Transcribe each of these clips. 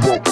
Whoa.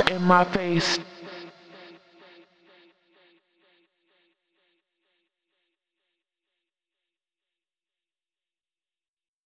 in my face.